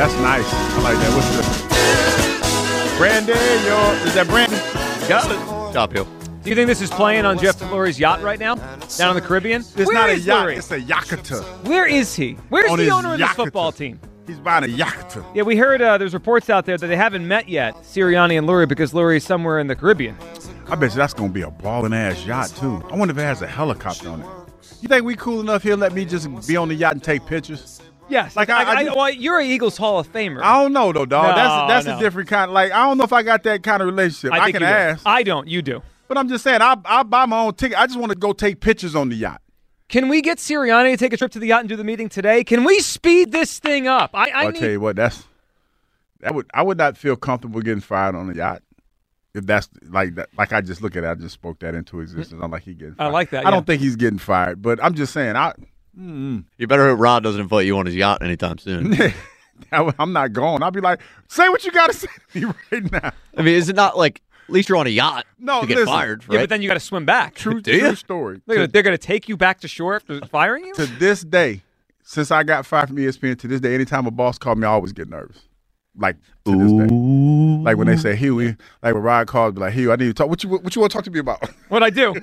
that's nice. I like that. What's the Brandon? Your is that Brandon? Got it. Top Hill. Do you think this is playing on Jeff Lurie's yacht right now, down in the Caribbean? It's Where not a is yacht. Lurie? It's a yakata. Where is he? Where's On the his owner of this yakata. football team? He's buying a yakata. Yeah, we heard uh, there's reports out there that they haven't met yet, Sirianni and Lurie, because Lurie's somewhere in the Caribbean. I bet you that's gonna be a balling ass yacht too. I wonder if it has a helicopter on it. You think we cool enough here? Let me just be on the yacht and take pictures. Yes. Like, I- I just- well, you're a Eagles Hall of Famer. I don't know though, dog. No, that's that's no. a different kind. Like I don't know if I got that kind of relationship. I, think can you do. ask, I don't. You do. but I'm just saying I I buy my own ticket. I just want to go take pictures on the yacht. Can we get Sirianni to take a trip to the yacht and do the meeting today? Can we speed this thing up? I, I I'll need. tell you what, that's that would I would not feel comfortable getting fired on the yacht. If that's like that, like I just look at it, I just spoke that into existence. I'm like he getting. I like that, I yeah. don't think he's getting fired, but I'm just saying I. Mm-hmm. You better hope Rod doesn't invite you on his yacht anytime soon. I'm not going. I'll be like, say what you got to say to me right now. I mean, is it not like at least you're on a yacht No, to get listen. fired, Yeah, right? but then you got to swim back. True, Do ya? true story. They're To, gonna, they're gonna take you back to shore after firing you. to this day, since I got fired from ESPN, to this day, anytime a boss called me, I always get nervous. Like to this day. Like when they say Huey, like when Rod calls, be like, Huey, I need to talk. What you what you want to talk to me about? What I do?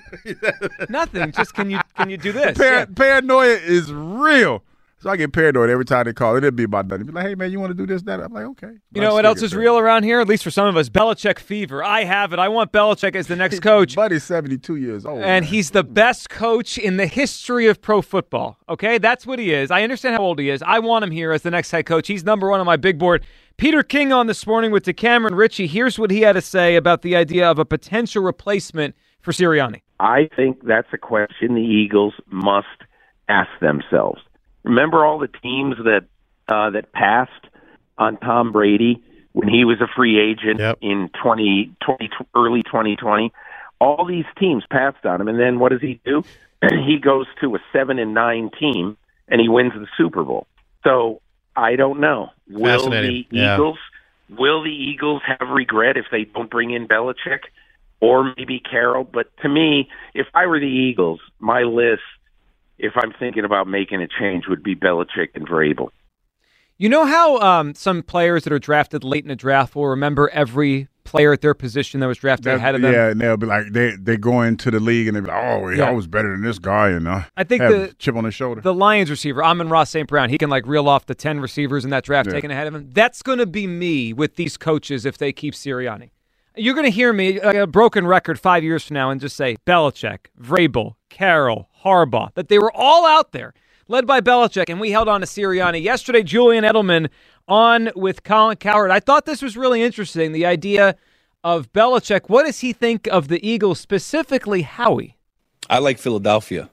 Nothing. Just can you can you do this? Par- Yeah. Paranoia is real. So I get paranoid every time they call. It'll be about nothing. Be like, hey man, you want to do this, that? I'm like, okay. You know what else is real around here? At least for some of us, Belichick fever. I have it. I want Belichick as the next coach. Buddy's 72 years old. and man. he's the best coach in the history of pro football. Okay, that's what he is. I understand how old he is. I want him here as the next head coach. He's number one on my big board. Peter King on this morning with DeCameron Ritchie. Here's what he had to say about the idea of a potential replacement for Sirianni. I think that's a question the Eagles must ask themselves. Remember all the teams that uh, that passed on Tom Brady when he was a free agent Yep. in 20, 20 early 2020. All these teams passed on him, and then what does he do? he goes to a seven and nine team, and he wins the Super Bowl. So I don't know. Will the. Yeah. Eagles will the Eagles have regret if they don't bring in Belichick? or maybe Carroll. But to me, if I were the Eagles, my list, if I'm thinking about making a change, would be Belichick and Vrabel. You know how um, some players that are drafted late in a draft will remember every player at their position that was drafted That's- ahead of them? Yeah, and they'll be like, they they go into the league and they'll be like, oh, yeah, Yeah. I was better than this guy, and uh, I think have the- a chip on his shoulder. The Lions receiver, Amon-Ra St. Brown, he can like reel off the 10 receivers in that draft Yeah. taken ahead of him. That's going to be me with these coaches if they keep Sirianni. You're going to hear me like a broken record five years from now and just say Belichick, Vrabel, Carroll, Harbaugh, that they were all out there, led by Belichick, and we held on to Sirianni. Yesterday, Julian Edelman on with Colin Cowherd. I thought this was really interesting, the idea of Belichick. What does he think of the Eagles, specifically Howie? I like Philadelphia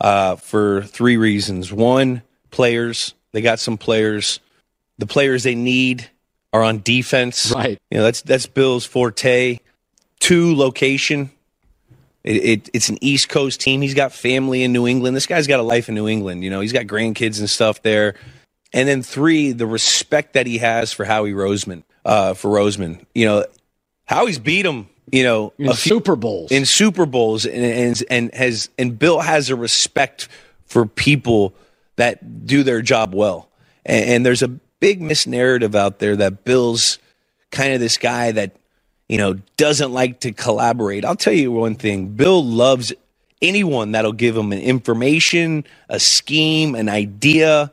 uh, for three reasons. One, players. They got some players. The players they need are on defense. Right. You know, that's that's Bill's forte. Two, location. It, it, it's an East Coast team. He's got family in New England. This guy's got a life in New England. You know, he's got grandkids and stuff there. And then three, the respect that he has for Howie Roseman. Uh, for Roseman, you know, Howie's beat him. You know, In Super Bowls. in Super Bowls and, and and has and Bill has a respect for people that do their job well. And, and there's a big misnarrative out there that Bill's kind of this guy that you know doesn't like to collaborate. I'll tell you one thing: Bill loves anyone that'll give him an information, a scheme, an idea.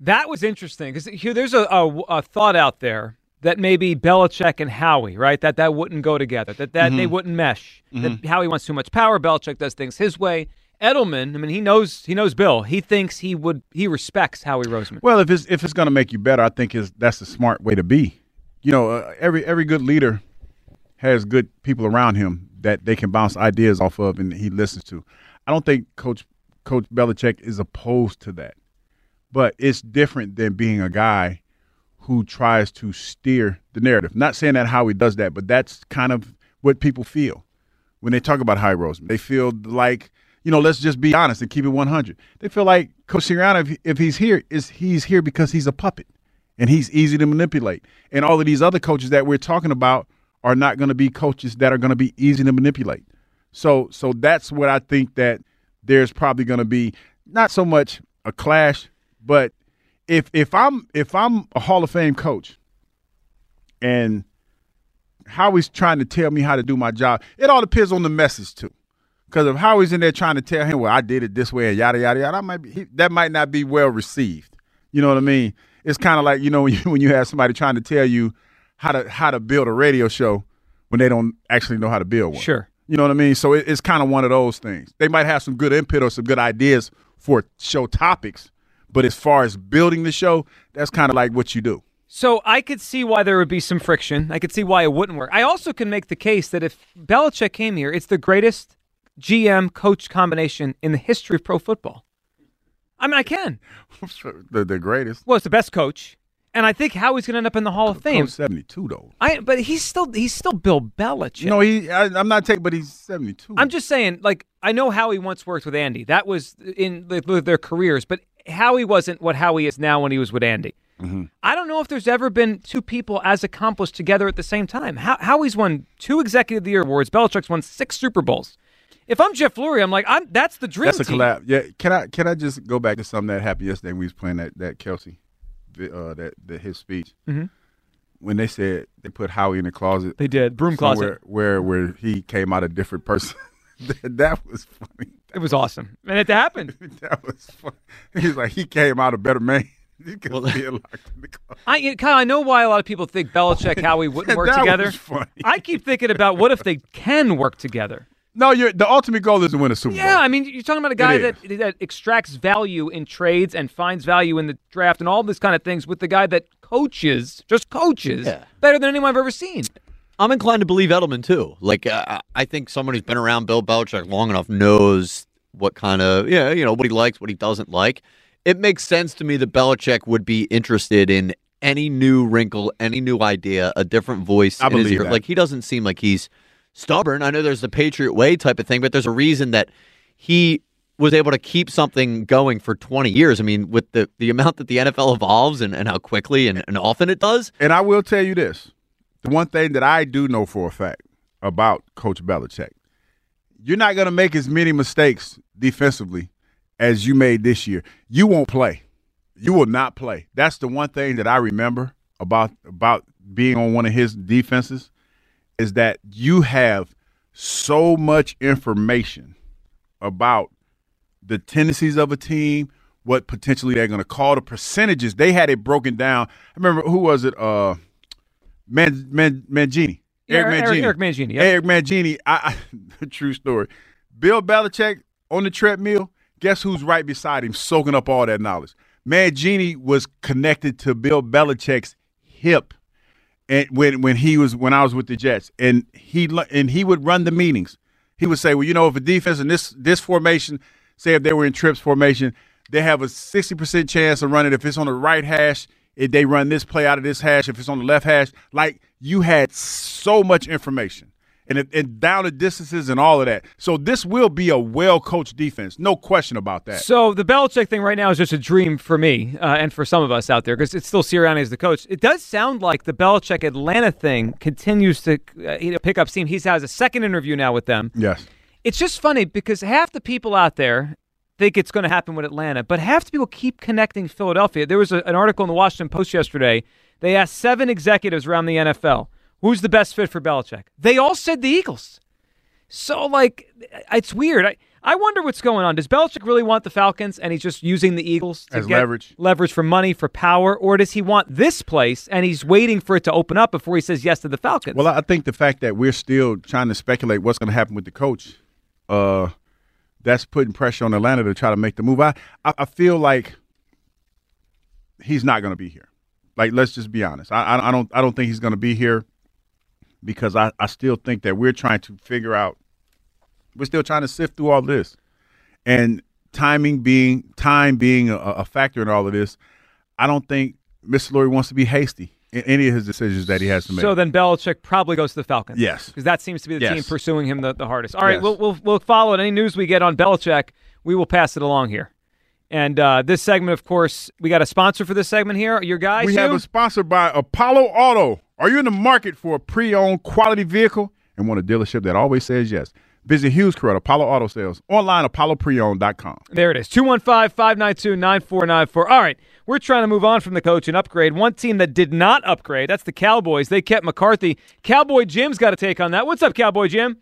That was interesting because here there's a, a, a thought out there that maybe Belichick and Howie, right? That that wouldn't go together. That that they mm-hmm. wouldn't mesh. That mm-hmm. Howie wants too much power. Belichick does things his way. Edelman, I mean, he knows he knows Bill. He thinks he would he respects Howie Roseman. Well, if it's if it's going to make you better, I think is that's a smart way to be. You know, uh, every every good leader has good people around him that they can bounce ideas off of, and he listens to. I don't think Coach Coach Belichick is opposed to that, but it's different than being a guy who tries to steer the narrative. Not saying that Howie does that, but that's kind of what people feel when they talk about Howie Roseman. They feel like, you know, let's just be honest and keep it 100. They feel like Coach Sirianni, if, if he's here, is he's here because he's a puppet and he's easy to manipulate. And all of these other coaches that we're talking about are not going to be coaches that are going to be easy to manipulate. So, so that's what I think that there's probably going to be not so much a clash, but if if I'm if I'm a Hall of Fame coach, and Howie's trying to tell me how to do my job, it all depends on the message too. Because if Howie's in there trying to tell him, well, I did it this way and yada yada yada, that might be he, that might not be well received. You know what I mean? It's kind of like you know when you, when you have somebody trying to tell you how to how to build a radio show when they don't actually know how to build one. Sure. You know what I mean? So it, it's kind of one of those things. They might have some good input or some good ideas for show topics, but as far as building the show, that's kind of like what you do. So I could see why there would be some friction. I could see why it wouldn't work. I also can make the case that if Belichick came here, it's the greatest GM coach combination in the history of pro football. I mean, I can. the, the greatest. Well, it's the best coach, and I think Howie's going to end up in the Hall of Fame. Coach 72 though. I, but he's still he's still Bill Belichick. No, he. I, I'm not taking, but he's 72. I'm just saying, like, I know Howie once worked with Andy. That was in the, their careers, but Howie wasn't what Howie is now when he was with Andy. Mm-hmm. I don't know if there's ever been two people as accomplished together at the same time. How, Howie's won two Executive of the Year awards. Belichick's won six Super Bowls. If I'm Jeff Lurie, I'm like, I'm that's the dream That's a team. collab. Yeah. Can I can I just go back to something that happened yesterday when we was playing that that Kelce, uh, that, that his speech. Mhm. When they said they put Howie in the closet. They did broom closet. somewhere Where where he came out a different person. that, that was funny. It was awesome, and it happened. that was funny. He's like he came out a better man. Well, be in the. I Kyle, I know why a lot of people think Belichick Howie wouldn't work That together. was funny. I keep thinking about what if they can work together. No, you're, the ultimate goal is to win a Super Yeah, Bowl. I mean, you're talking about a guy that that extracts value in trades and finds value in the draft and all this kind of things with the guy that coaches, just coaches, Yeah. better than anyone I've ever seen. I'm inclined to believe Edelman too. Like uh, I think someone who's been around Bill Belichick long enough knows what kind of yeah you know what he likes, what he doesn't like. It makes sense to me that Belichick would be interested in any new wrinkle, any new idea, a different voice. I in his believe ear. that. Like he doesn't seem like he's stubborn. I know there's the Patriot way type of thing, but there's a reason that he was able to keep something going for 20 years. I mean, with the, the amount that the NFL evolves and, and how quickly and, and often it does. And I will tell you this: the one thing that I do know for a fact about Coach Belichick, you're not going to make as many mistakes defensively as you made this year. You won't play. You will not play. That's the one thing that I remember about about being on one of his defenses is that you have so much information about the tendencies of a team, what potentially they're going to call the percentages. They had it broken down. I remember who was it? Uh, Man, Man, Mangini. Yeah, Eric Eric- Mangini. Eric Mangini, yep. Eric Mangini. I, I, true story. Bill Belichick on the treadmill. Guess who's right beside him, soaking up all that knowledge? Mangini was connected to Bill Belichick's hip, and when when he was when I was with the Jets, and he and he would run the meetings. He would say, "Well, you know, if a defense in this this formation, say if they were in trips formation, they have a sixty percent chance of running. If it's on the right hash, if they run this play out of this hash. If it's on the left hash, like you had so much information." And, it, and down the distances and all of that. So this will be a well coached defense, no question about that. So the Belichick thing right now is just a dream for me uh, and for some of us out there because it's still Sirianni as the coach. It does sound like the Belichick Atlanta thing continues to uh, you know, pick up steam. He has a second interview now with them. yes, It's just funny because half the people out there think it's going to happen with Atlanta, but half the people keep connecting Philadelphia. There was a, an article in the Washington Post yesterday. They asked seven executives around the NFL who's the best fit for Belichick. They all said the Eagles. So, like, it's weird. I, I wonder what's going on. Does Belichick really want the Falcons and he's just using the Eagles to As get leverage? leverage for money, for power, or does he want this place and he's waiting for it to open up before he says yes to the Falcons? Well, I think the fact that we're still trying to speculate what's going to happen with the coach, uh, that's putting pressure on Atlanta to try to make the move. I, I, I feel like he's not going to be here. Like, let's just be honest. I, I, I don't, I don't think he's going to be here because I, I still think that we're trying to figure out. We're still trying to sift through all this, and timing being time being a, a factor in all of this. I don't think Mr. Lurie wants to be hasty in any of his decisions that he has to make. So then Belichick probably goes to the Falcons. Yes. Because that seems to be the team pursuing him the, the hardest. All right, Yes. we'll, we'll, we'll follow it. Any news we get on Belichick, we will pass it along here. And uh, this segment, of course, we got a sponsor for this segment here. Your guys, We have a sponsor by Apollo Auto. Are you in the market for a pre-owned quality vehicle and want a dealership that always says yes? Visit Hughes Coretta, Apollo Auto Sales, online, apollopreowned.com. There it is. 215 592 9494. All right. We're trying to move on from the coach and upgrade. One team that did not upgrade, that's the Cowboys. They kept McCarthy. Cowboy Jim's got a take on that. What's up, Cowboy Jim?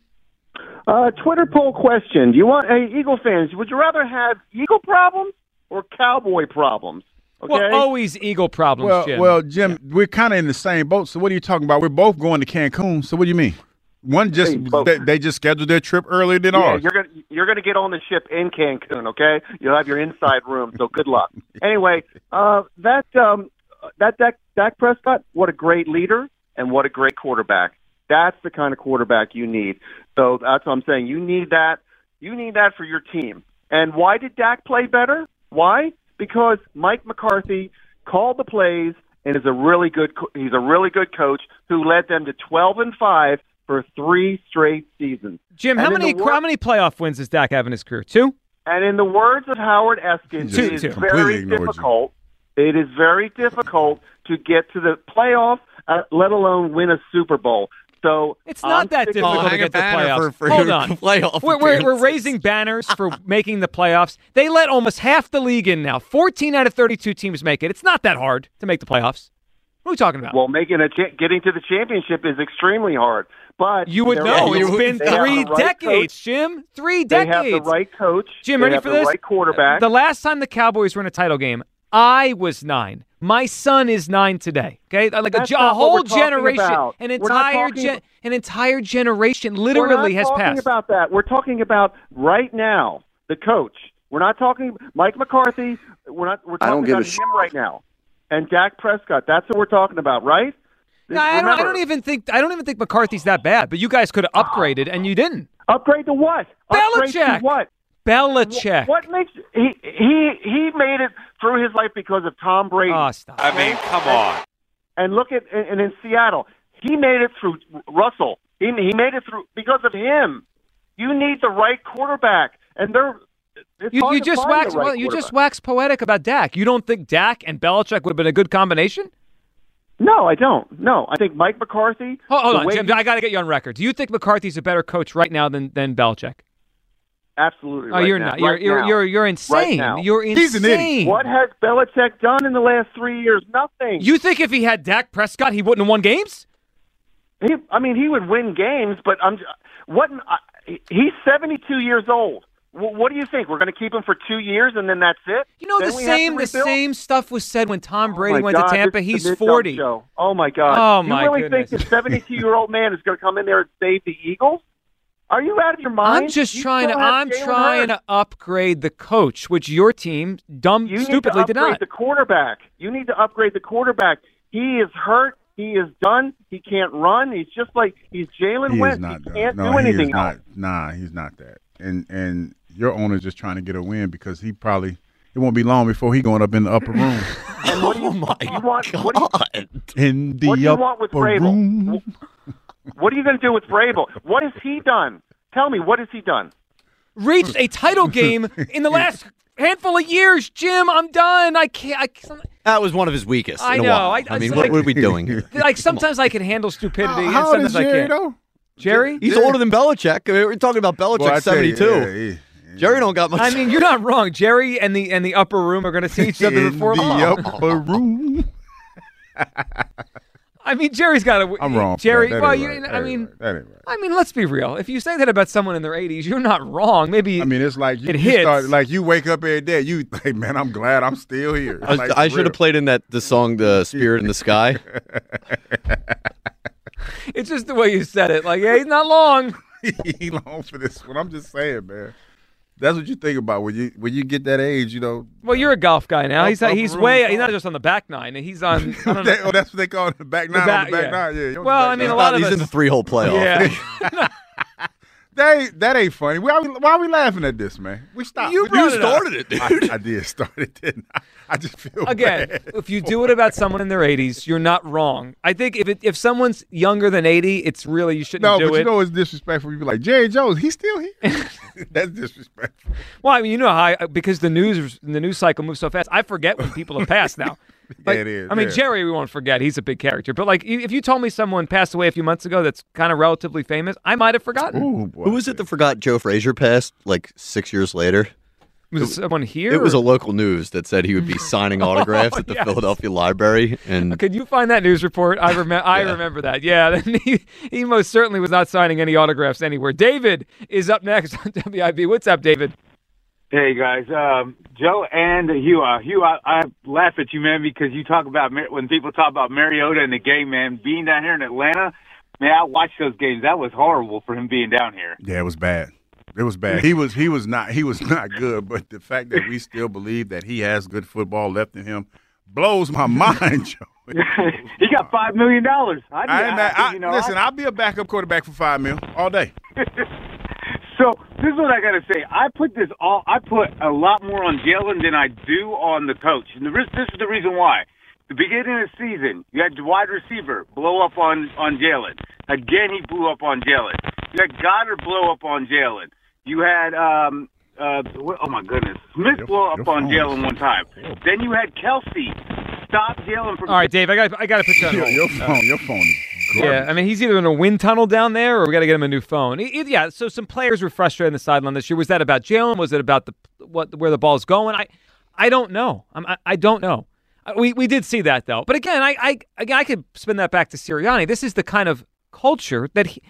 Uh, Twitter poll question: Do you want, hey, Eagle fans? Would you rather have Eagle problems or Cowboy problems? Okay. Well, always Eagle problems, Well, Jim. well, Jim, we're kind of in the same boat. So what are you talking about? We're both going to Cancun. So what do you mean? One just Hey, they, they just scheduled their trip earlier than yeah, ours. you're gonna you're gonna get on the ship in Cancun. Okay, you'll have your inside room. So good luck. Anyway, uh, that um, that Dak, Dak Prescott, what a great leader and what a great quarterback. That's the kind of quarterback you need. So that's what I'm saying. You need that. You need that for your team. And why did Dak play better? Why? Because Mike McCarthy called the plays and is a really good. He's a really good coach who led them to 12 and five for three straight seasons. Jim, how and in many wor- how many playoff wins does Dak have in his career? Two? And in the words of Howard Eskin, Two, it is two. Very ignored you. difficult. It is very difficult to get to the playoff, uh, let alone win a Super Bowl. So It's not I'm that difficult to get the playoffs. for- for Hold on. playoff We're, we're, we're raising banners for making the playoffs. They let almost half the league in now. 14 out of 32 teams make it. It's not that hard to make the playoffs. What are we talking about? Well, making a cha- getting to the championship is extremely hard. But you would know. It's been three right decades, coach. Jim. Three decades. They decades. have the right coach. Jim, they ready have for the this? Right quarterback. The last time the Cowboys were in a title game, I was nine. My son is nine today. Okay, like a, a whole generation, about. an entire talking- gen, an entire generation We're literally not has passed. about that. We're talking about right now the coach. We're not talking Mike McCarthy. We're not. We're I don't talking give a about sh- him right now, and Dak Prescott. That's what we're talking about, right? No, I don't, I don't even think I don't even think McCarthy's that bad. But you guys could have upgraded, and you didn't. upgrade to what? Upgrade to Belichick. what? Belichick. What makes he he he made it through his life because of Tom Brady? Oh, stop. I mean, come on. and look at and in Seattle, he made it through Russell. He he made it through because of him. You need the right quarterback, and they're. You, you just wax right well, you just wax poetic about Dak. You don't think Dak and Belichick would have been a good combination? No, I don't. No, I think Mike McCarthy. Hold, hold on, Jim. he- I got to get you on record. Do you think McCarthy's a better coach right now than than Belichick? Absolutely. Oh, right you're now, not. You're right you're, now. you're you're insane. now. You're He's an idiot. insane. What has Belichick done in the last three years? Nothing. You think if he had Dak Prescott, he wouldn't have won games? He, I mean, he would win games, but I'm. What? I, he's 72 years old. What do you think? We're going to keep him for two years and then that's it? You know Then the we have to same the same stuff was said when Tom Oh Brady my went God, to Tampa. He's the Nick Dump 40. Show. Oh my God! Oh, my You really goodness. think the 72 year old man is going to come in there and save the Eagles? Are you out of your mind? I'm just You trying to I'm Jalen trying Hurts. to upgrade the coach, which your team dumb You need to stupidly upgrade did not. the quarterback. You need to upgrade the quarterback. He is hurt. He is done. He can't run. He's just like he's Jalen He Wentz. not he done. can't no, do he anything is not. Nah, he's not that. And and your owner's just trying to get a win because he probably it won't be long before he going up in the upper room. And what do you, Oh my you want? What do you, God. in the What do you upper want with Vrabel? room. What are you going to do with Vrabel? What has he done? Tell me, what has he done? Reached a title game in the last handful of years, Jim. I'm done. I can't. I can't That was one of his weakest. I in a know. while. I- I, mean, it's what, like- what are we doing here? like sometimes I can handle stupidity, and How old is sometimes I Jerry can't. though? Jerry, He's older than Belichick. We're talking about Belichick, Well, I tell you, 72. yeah, yeah. Jerry don't got much. I mean, you're not wrong. Jerry and the and the upper room are going to see each other in before the long. upper room. I mean, Jerry's got to. I'm wrong. Jerry, that. That well, you, right. That I mean, right. that right. I mean, let's be real. If you say that about someone in their 80s, you're not wrong. Maybe I mean, it's like you, It you hits. start like you wake up every day. You hey man, I'm glad I'm still here. I, Like, I should have played in that the song "The Spirit in the Sky." it's just the way you said it. Like, yeah, he's not long. he long for this one. I'm just saying, man. That's what you think about when you when you get that age, you know. Well, you're a golf guy now. He's Upper he's way. golf. He's not just on the back nine. He's on. I don't That- know. oh, that's what they call it, the back nine. back- on the back yeah. nine, yeah. you're on the Well, I mean, nine. a lot of he's us- in the three-hole playoff. Yeah. That ain't, that ain't funny. Why are, we, why are we laughing at this, man? We stopped. You We- brought it up. started it, dude. I, I did start it, didn't I? I just feel Again, bad. if you do it about someone in their 80s, you're not wrong. I think if it, if someone's younger than 80, it's really you shouldn't No, do but it. you know it's disrespectful. You be like Jerry Jones, he's still here. That's disrespectful. well, I mean, you know how I, because the news the news cycle moves so fast. I forget when people have passed now. Like, it is. I mean, yeah. Jerry, we won't forget. He's a big character. But like, if you told me someone passed away a few months ago that's kind of relatively famous, I might have forgotten. Ooh, boy. Who was it that forgot Joe Frazier passed like six years later? Was it someone here? It was a local news that said he would be signing autographs oh, at the yes. Philadelphia Library, and Could you find that news report? I remember. I remember that. Yeah, he, he most certainly was not signing any autographs anywhere. David is up next on WIP. What's up, David? Hey guys, um, Joe and Hugh. Uh, Hugh, I, I laugh at you, man, because you talk about when people talk about Mariota and the game, man. Being down here in Atlanta, man, I watched those games. That was horrible for him being down here. Yeah, it was bad. It was bad. He was he was not he was not good. But the fact that we still believe that he has good football left in him blows my mind, Joe. he got five million dollars. I, I, mad. I, you know, listen, I, I'll be a backup quarterback for five mil all day. So this is what I got to say. I put this all. I put a lot more on Jalen than I do on the coach, and the, re- this is the reason why. The beginning of the season, you had the wide receiver blow up on on Jalen. Again, he blew up on Jalen. You had Goedert blow up on Jalen. You had um uh what, oh my goodness Smith Your- blow up your on Jalen one time. Then you had Kelce stop Jalen from. All right, Dave. I got. I got to put you on Your, hold. your phone, your phone is Yeah. I mean, he's either in a wind tunnel down there, or we got to get him a new phone. It- it- yeah, so some players were frustrated on the sideline this year. Was that about Jalen? Was it about the what where the ball's going? I, I don't know. I'm, I, I don't know. Uh, We we did see that though, but again, I I again, I could spin that back to Sirianni. This is the kind of culture that he,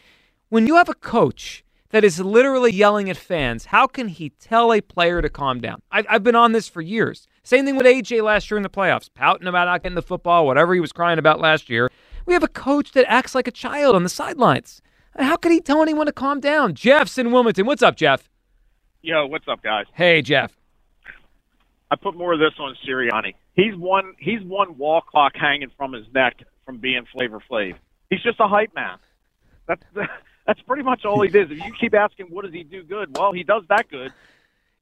when you have a coach that is literally yelling at fans, how can he tell a player to calm down? I've, I've been on this for years. Same thing with AJ last year in the playoffs, pouting about not getting the football, whatever he was crying about last year. We have a coach that acts like a child on the sidelines. How could he tell anyone to calm down? Jeff's in Wilmington. What's up, Jeff? Yo, what's up, guys? Hey, Jeff. I put more of this on Sirianni. He's one. He's one wall clock hanging from his neck from being Flavor Flav. He's just a hype man. That's that's pretty much all he is. If you keep asking, what does he do good? Well, he does that good.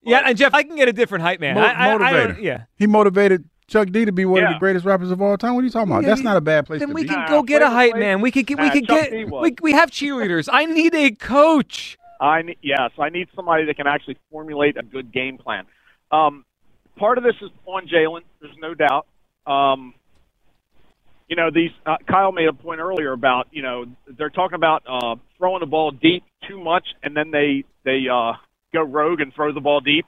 Yeah, and Jeff, I can get a different hype man. Mo- I, I, I motivator. yeah. He motivated Chuck D to be one of the greatest rappers of all time. What are you talking about? Yeah, That's not a bad place Then to we be. can Nah, go get a hype Flav- man. We could get. We Nah, could Chuck get. We, we have cheerleaders. I need a coach. I ne- yes, I need somebody that can actually formulate a good game plan. Um, part of this is on Jalen. There's no doubt. Um, you know, these uh, Kyle made a point earlier about you know they're talking about uh, throwing the ball deep too much, and then they they uh, go rogue and throw the ball deep.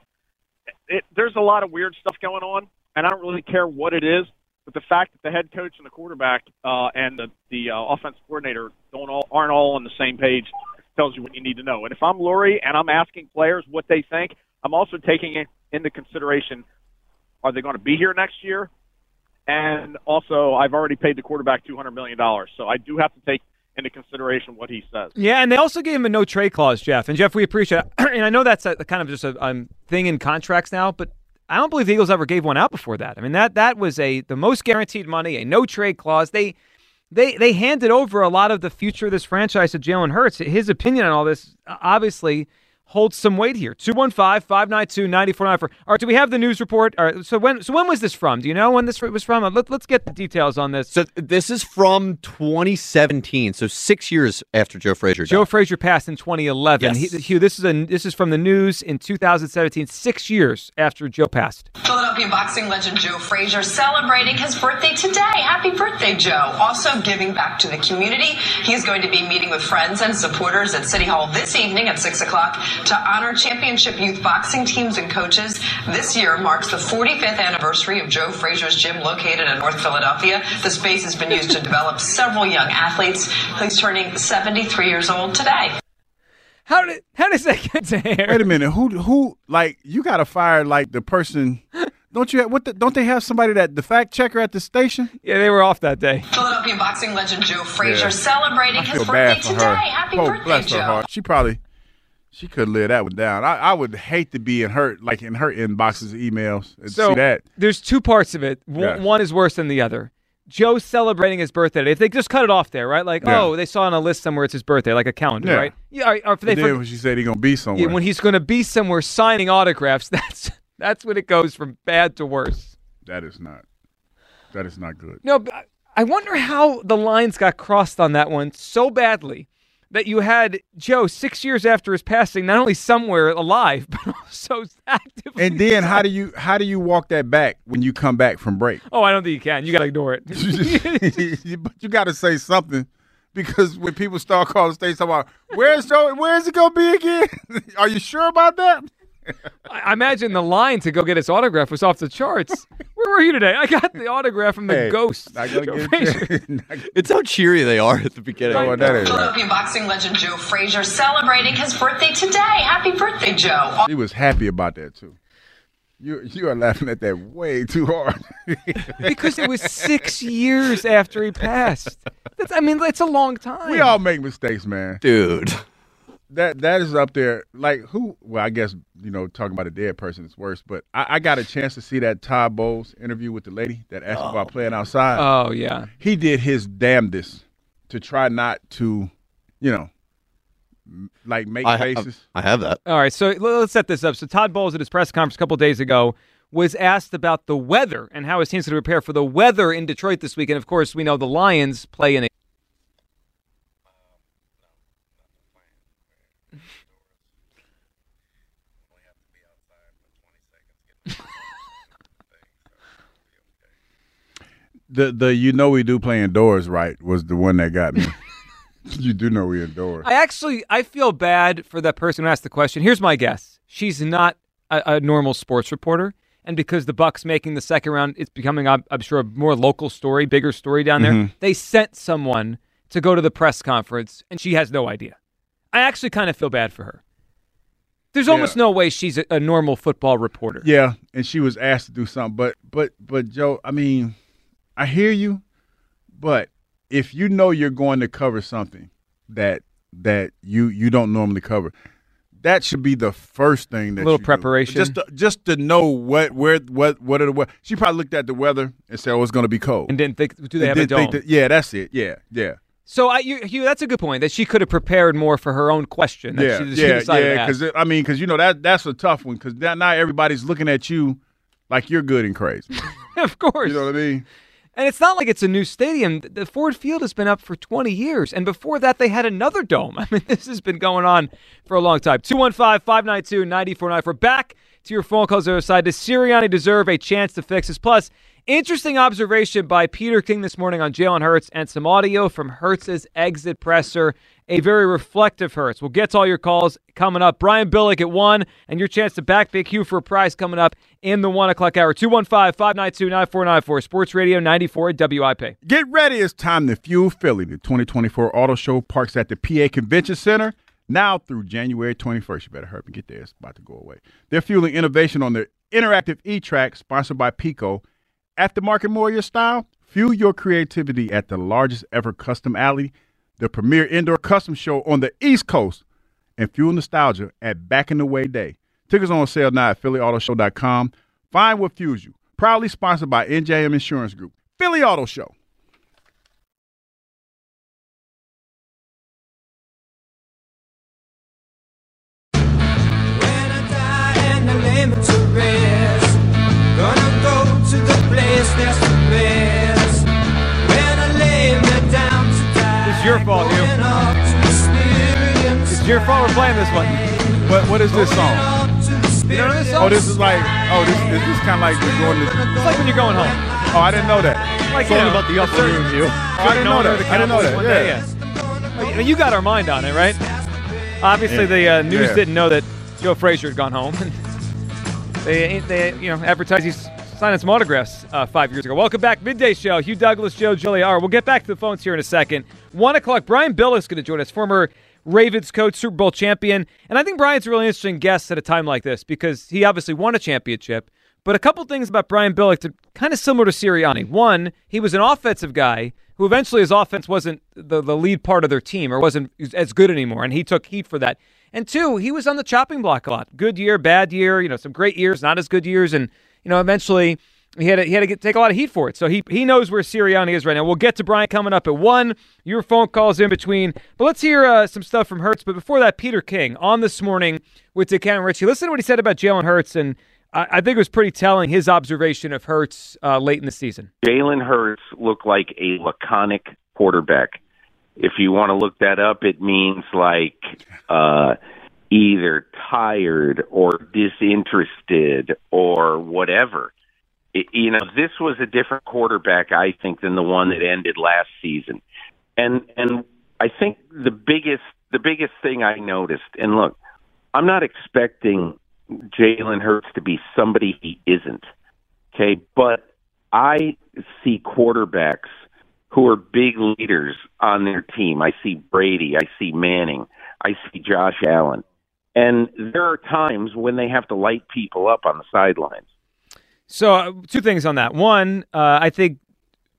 It, there's a lot of weird stuff going on, and I don't really care what it is. But the fact that the head coach and the quarterback uh, and the, the uh, offensive coordinator don't all aren't all on the same page tells you what you need to know. And if I'm Lurie and I'm asking players what they think, I'm also taking into consideration: are they going to be here next year? And also, I've already paid the quarterback two hundred million dollars, so I do have to take into consideration what he says. Yeah, and they also gave him a no trade clause, Jeff. And Jeff, we appreciate it. and I know that's a, kind of just a um, thing in contracts now, but I don't believe the Eagles ever gave one out before that. I mean that that was a the most guaranteed money, a no trade clause. They they they handed over a lot of the future of this franchise to Jalen Hurts. His opinion on all this obviously holds some weight here. 215-592-9494. All right, do we have the news report? All right, so when so when was this from? Do you know when this was from? Let, let's get the details on this. so this is from 2017, so six years after Joe Frazier. Joe died. Frazier passed in 2011. Yes. He, Hugh, this is a this is from the news in 2017, six years after Joe passed. Philadelphia boxing legend Joe Frazier celebrating his birthday today. Happy birthday, Joe. Also giving back to the community. He's going to be meeting with friends and supporters at City Hall this evening at 6 o'clock to honor championship youth boxing teams and coaches. This year marks the 45th anniversary of Joe Frazier's gym located in North Philadelphia. The space has been used to develop several young athletes. He's turning 73 years old today. How did how does that get to air? Wait a minute. Who who like you got to fire like the person? Don't you? Have, what? The, don't they have somebody that the fact checker at the station? Yeah, they were off that day. Philadelphia boxing legend Joe Frazier Yeah. celebrating I his feel birthday for today. her. Happy oh, birthday, bless Joe. her heart. She probably she could live that one down. I, I would hate to be in her like in her inboxes, emails, and So see that. there's two parts of it. One, Yes. one is worse than the other. Joe celebrating his birthday. If they just cut it off there, right? Like, Yeah. oh, they saw on a list somewhere it's his birthday, like a calendar, Yeah. right? Yeah. Or, or if they for- when she said he gonna be somewhere. yeah, when he's going to be somewhere signing autographs, that's that's when it goes from bad to worse. that is not. That is not good. No, I wonder how the lines got crossed on that one so badly that you had Joe six years after his passing, not only somewhere alive, but also actively. And then how do you how do you walk that back when you come back from break? Oh, I don't think you can. You got to ignore it. but you got to say something because when people start calling states about where's Joe, where's it gonna be again? Are you sure about that? I I imagine the line to go get his autograph was off the charts. Where were you today? I got the autograph from the Hey, ghost. not gonna get Frazier. It's how cheery they are at the beginning. Oh, that is right. Boxing legend Joe Frazier celebrating his birthday today. Happy birthday, Joe. He was happy about that too. You you are laughing at that way too hard. because it was six years after he passed. That's, I mean, it's a long time. we all make mistakes, man. Dude. That that is up there. Like who? Well, I guess you know talking about a dead person is worse. But I, I got a chance to see that Todd Bowles interview with the lady that asked oh. about playing outside. Oh yeah. he did his damnedest to try not to, you know, like make I, faces. I have that. All right, so let's set this up. So Todd Bowles at his press conference a couple days ago was asked about the weather and how his team's going to prepare for the weather in Detroit this week. And of course, we know the Lions play in a the the you know we do play indoors, right? Was the one that got me. you do know we indoors. I actually I feel bad for that person who asked the question. Here's my guess: she's not a, a normal sports reporter, and because the Bucks making the second round, it's becoming, I'm, I'm sure, a more local story, bigger story down there. Mm-hmm. They sent someone to go to the press conference, and she has no idea. I actually kind of feel bad for her. There's almost no way she's a, a normal football reporter. Yeah, and she was asked to do something, but but but Joe, I mean, I hear you, but if you know you're going to cover something that that you you don't normally cover, that should be the first thing that Little you do. preparation. just to, just to know what where what what are the weather. She probably looked at the weather and said, "Oh, it's going to be cold." And didn't think, do they have a dome? think that- yeah, that's it. Yeah, yeah. so I, you, Hugh, that's a good point that she could have prepared more for her own question. That yeah, she, she yeah, decided yeah. Because I mean, because you know that that's a tough one. Because now everybody's looking at you like you're good and crazy. of course. You know what I mean? And it's not like it's a new stadium. The Ford Field has been up for 20 years. And before that, they had another dome. I mean, this has been going on for a long time. 215 592 9494. Back to your phone calls the side. Does Sirianni deserve a chance to fix this? Plus, interesting observation by Peter King this morning on Jalen Hurts and some audio from Hurts's exit presser. A very reflective Hurts. We'll get to all your calls coming up. Brian Billick at 1, and your chance to back Big Hugh for a prize coming up in the 1 o'clock hour. 215 592 9494. Sports Radio 94 WIP. Get ready. It's time to fuel Philly. The 2024 Auto Show parks at the PA Convention Center now through January 21st. You better hurry and get there. It's about to go away. They're fueling innovation on their interactive e-track sponsored by Pico. Aftermarket Market Moyer style, fuel your creativity at the largest ever custom alley, the premier indoor custom show on the East Coast, and fuel nostalgia at Back in the Way Day. Tickets on sale now at PhillyAutoShow.com. Find what fuels you. Proudly sponsored by NJM Insurance Group. Philly Auto Show. Your fault, Hugh. It's your fault we're playing this one. What what is this song? You know this song? Oh, this is like oh this this is kind of like we're going to. It's like when you're going home. Oh, I didn't know that. Like, It's all you about the upper room view. Oh, I didn't know that. I didn't know that. Yeah. day, yeah. You got our mind on it, right? Obviously, the uh, news Yeah. didn't know that Joe Frazier had gone home. they, they, you know, advertised he's signing some autographs uh, five years ago. Welcome back, midday show. Hugh Douglas, Joe Giglio. We'll get back to the phones here in a second. One o'clock. Brian Billick going to join us, former Ravens coach, Super Bowl champion, and I think Brian's a really interesting guest at a time like this because he obviously won a championship. But a couple things about Brian Billick that kind of similar to Sirianni. One, he was an offensive guy who eventually his offense wasn't the, the lead part of their team or wasn't as good anymore, and he took heat for that. And two, he was on the chopping block a lot. Good year, bad year, you know, some great years, not as good years, and you know, eventually he had to, he had to get, take a lot of heat for it. So he he knows where Sirianni is right now. We'll get to Brian coming up at one. Your phone calls in between, but let's hear uh, some stuff from Hurts. But before that, Peter King on this morning with DeCam and Ritchie. Listen to what he said about Jalen Hurts, and I, I think it was pretty telling his observation of Hurts uh, late in the season. Jalen Hurts looked like a laconic quarterback. If you want to look that up, it means like uh, either tired or disinterested or whatever. It, you know, this was a different quarterback, I think, than the one that ended last season. And and I think the biggest the biggest thing I noticed, and look, I'm not expecting Jalen Hurts to be somebody he isn't. Okay, but I see quarterbacks who are big leaders on their team. I see Brady, I see Manning, I see Josh Allen. And there are times when they have to light people up on the sidelines. So, uh, two things on that. One, uh, I think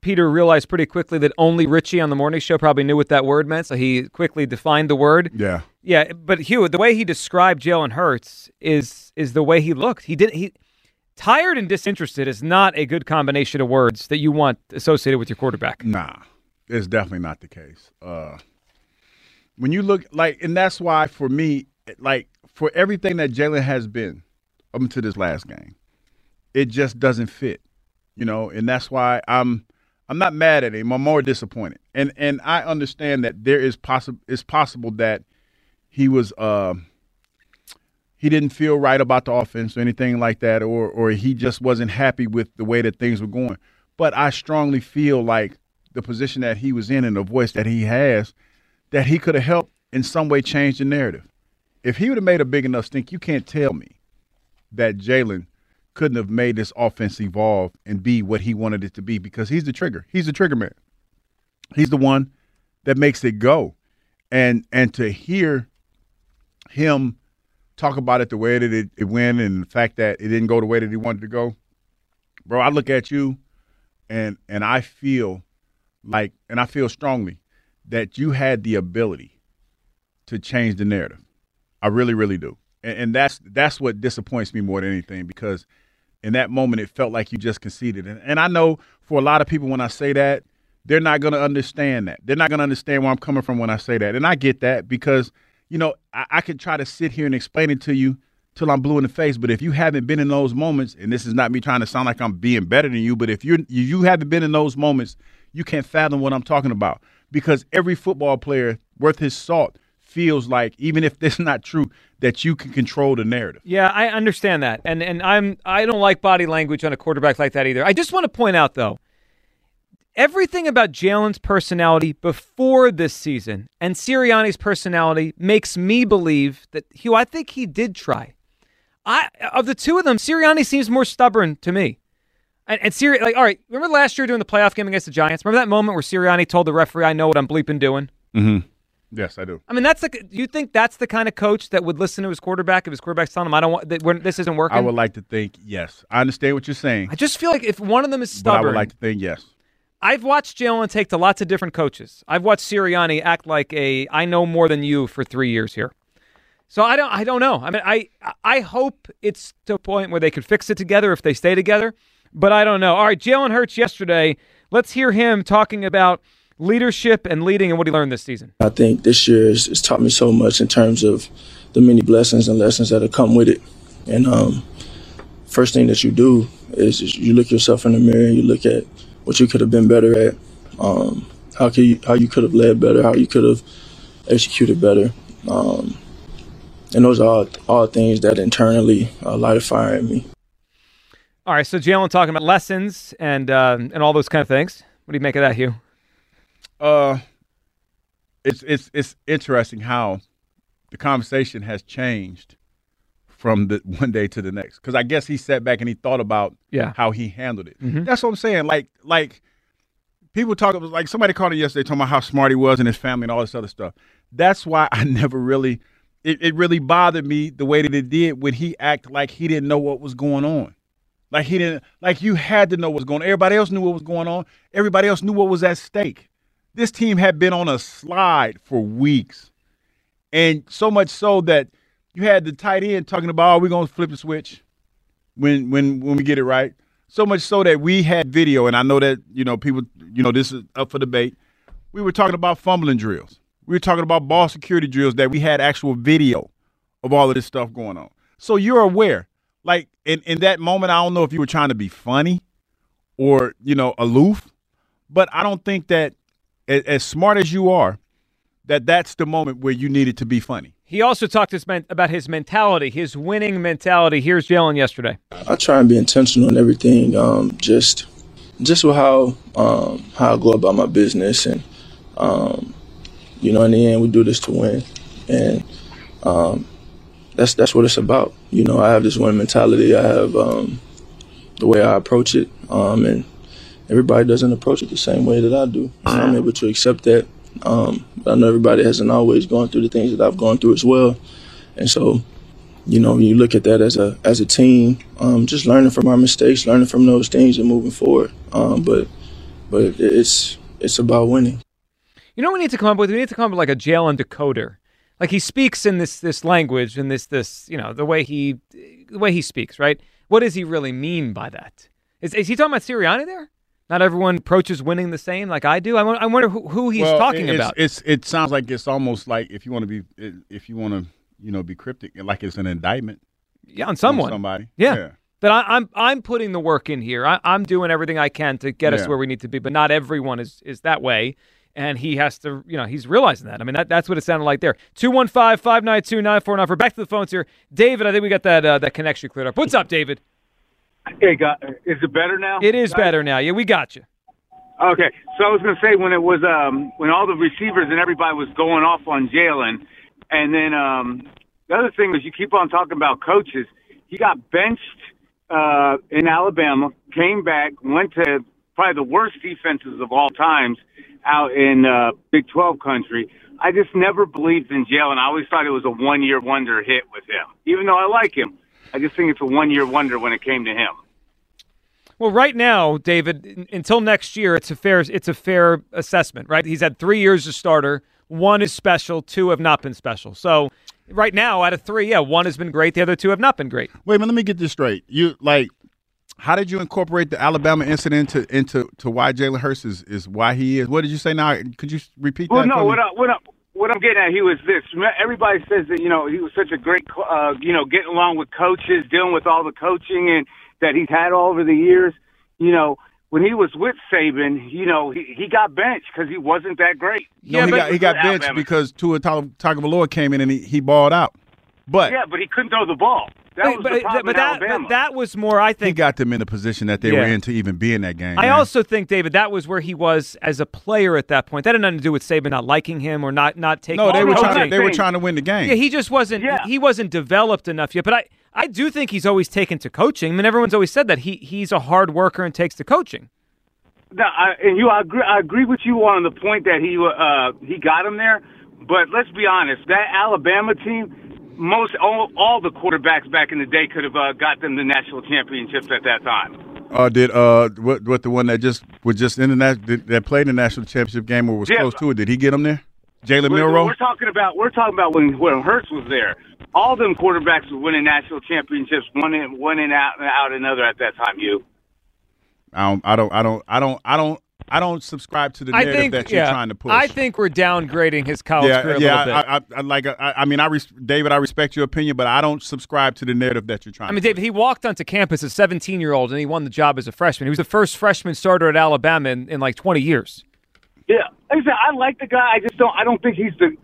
Peter realized pretty quickly that only Ritchie on the morning show probably knew what that word meant, so he quickly defined the word. Yeah. Yeah, but Hugh, the way he described Jalen Hurts is is the way he looked. He didn't he tired and disinterested is not a good combination of words that you want associated with your quarterback. Nah, it's definitely not the case. Uh, when you look like, and that's why for me, like for everything that Jalen has been up until this last game, it just doesn't fit, you know, and that's why I'm I'm not mad at him. I'm more disappointed, and and I understand that there is possible it's possible that he was. Uh, he didn't feel right about the offense or anything like that, or or he just wasn't happy with the way that things were going. But I strongly feel like the position that he was in and the voice that he has, that he could have helped in some way change the narrative. If he would have made a big enough stink, you can't tell me that Jalen couldn't have made this offense evolve and be what he wanted it to be because he's the trigger. He's the trigger man. He's the one that makes it go. And and to hear him talk about it the way that it, it went and the fact that it didn't go the way that he wanted to go, bro, I look at you and and I feel like and I feel strongly that you had the ability to change the narrative. I really, really do. And, and that's that's what disappoints me more than anything because in that moment it felt like you just conceded. And, and I know for a lot of people when I say that, they're not going to understand that. They're not going to understand where I'm coming from when I say that. And I get that because – you know, I, I can try to sit here and explain it to you till I'm blue in the face. But if you haven't been in those moments, and this is not me trying to sound like I'm being better than you, but if you you haven't been in those moments, you can't fathom what I'm talking about. Because every football player worth his salt feels like, even if this is not true, that you can control the narrative. Yeah, I understand that, and and I'm I don't like body language on a quarterback like that either. I just want to point out though Everything about Jalen's personality before this season and Sirianni's personality makes me believe that Hugh. I think he did try. I of the two of them, Sirianni seems more stubborn to me. And, and Siri, like, all right, remember last year doing the playoff game against the Giants? Remember that moment where Sirianni told the referee, "I know what I'm bleeping doing." Mm-hmm. Yes, I do. I mean, that's the. Do you think that's the kind of coach that would listen to his quarterback if his quarterback's telling him, "I don't want that, this isn't working"? I would like to think yes. I understand what you're saying. I just feel like if one of them is stubborn, but I would like to think yes. I've watched Jalen take to lots of different coaches. I've watched Sirianni act like a I know more than you for three years here. So I don't I don't know. I mean I I hope it's to a point where they could fix it together if they stay together. But I don't know. All right, Jalen Hurts yesterday. Let's hear him talking about leadership and leading and what he learned this season. I think this year has, has taught me so much in terms of the many blessings and lessons that have come with it. And um, first thing that you do is, you look yourself in the mirror and you look at what you could have been better at, um, how could you, how you could have led better, how you could have executed better. Um, and those are all, all things that internally uh, light a fire in me. All right, so Jalen talking about lessons and uh, and all those kind of things. What do you make of that, Hugh? Uh, it's it's it's interesting how the conversation has changed from the one day to the next. Because I guess he sat back and he thought about yeah. how he handled it. Mm-hmm. That's what I'm saying. Like like people talk about like somebody called him yesterday talking about how smart he was and his family and all this other stuff. That's why I never really it, it really bothered me the way that it did when he acted like he didn't know what was going on. Like he didn't like you had to know what was going on. Everybody else knew what was going on. Everybody else knew what was at stake. This team had been on a slide for weeks. And so much so that you had the tight end talking about, oh, we're gonna flip the switch when when when we get it right. So much so that we had video, and I know that you know people, you know, this is up for debate. We were talking about fumbling drills. We were talking about ball security drills that we had actual video of all of this stuff going on. So you're aware. Like in, in that moment, I don't know if you were trying to be funny or, you know, aloof, but I don't think that as, as smart as you are that that's the moment where you needed to be funny. He also talked his men- about his mentality, his winning mentality. Here's Jalen yesterday. I try and be intentional in everything. Um, just, just with how um, how I go about my business, and um, you know, in the end, we do this to win, and um, that's that's what it's about. You know, I have this winning mentality. I have um, the way I approach it, um, and everybody doesn't approach it the same way that I do. And I'm able to accept that. Um, but I know everybody hasn't always gone through the things that I've gone through as well, and so you know, you look at that as a as a team, um, just learning from our mistakes, learning from those things, and moving forward. Um, but but it's it's about winning. You know what we need to come up with? We need to come up with like a Jalen decoder. Like he speaks in this this language and this this you know the way he the way he speaks, right? What does he really mean by that? Is is he talking about Sirianni there? Not everyone approaches winning the same like I do. I wonder, I wonder who, who he's Well, talking it's, about. It's it sounds like it's almost like if you want to be if you want to you know be cryptic, like it's an indictment yeah, on someone. somebody. Yeah. That I, I'm I'm putting the work in here. I, I'm doing everything I can to get us where we need to be, but not everyone is is that way. And he has to, you know, he's realizing that. I mean, that, that's what it sounded like there. 215 592 9494. Back to the phones here. David, I think we got that uh, that connection cleared up. What's up, David? Hey, God, is it better now? It is better now. Yeah, we got you. Okay, so I was going to say when it was um, when all the receivers and everybody was going off on Jalen, and then um, the other thing was you keep on talking about coaches. He got benched uh, in Alabama, came back, went to probably the worst defenses of all times out in uh, Big 12 country. I just never believed in Jalen. I always thought it was a one year wonder hit with him, even though I like him. I just think it's a one year wonder when it came to him. Well, right now, David, n- until next year, it's a fair it's a fair assessment, right? He's had three years as starter. One is special, two have not been special. So right now, out of three, yeah, one has been great, the other two have not been great. Wait a minute, let me get this straight. You like, how did you incorporate the Alabama incident into into to why Jalen Hurts is, is why he is? What did you say now? Could you repeat Well, that? no. What I, what I, what I'm getting at, he was this. Everybody says that you know he was such a great, uh, you know, getting along with coaches, dealing with all the coaching and that he's had all over the years. You know, when he was with Saban, you know, he, he got benched because he wasn't that great. No, he got he got benched Alabama. because Tua Tal- Tagovailoa came in and he, he balled out. But yeah, but he couldn't throw the ball. That was but, the problem but that, Alabama. but that was more, I think. he got them in the position that they were in to even be in that game. I man. also think, David, that was where he was as a player at that point. That had nothing to do with Saban not liking him or not not taking. no, they him were trying to, coaching. they were trying to win the game. Yeah, he just wasn't. Yeah. He wasn't developed enough yet. But I, I do think he's always taken to coaching. I mean, everyone's always said that he he's a hard worker and takes to coaching. No, I, and you, I agree. I agree with you on the point that he uh, he got him there. But let's be honest, that Alabama team, most all, all the quarterbacks back in the day could have uh, got them the national championships at that time. Uh, did uh what what the one that just was just in the na- that that played in the national championship game or was Yeah. close to it? Did he get them there? Jalen Milroe. we're talking about we're talking about when when Hurts was there. All them quarterbacks were winning national championships, one in one in out and out another at that time. You. I don't I don't I don't I don't I don't I don't subscribe to the narrative think that you're yeah, trying to push. I think we're downgrading his college yeah, career a yeah. little bit. I, I, I like. I, I mean, I res- David. I respect your opinion, but I don't subscribe to the narrative that you're trying. I mean, to David, he walked onto campus as a 17 year old and he won the job as a freshman. He was the first freshman starter at Alabama in, in like 20 years. Yeah, like I said, I like the guy. I just don't. I don't think he's the.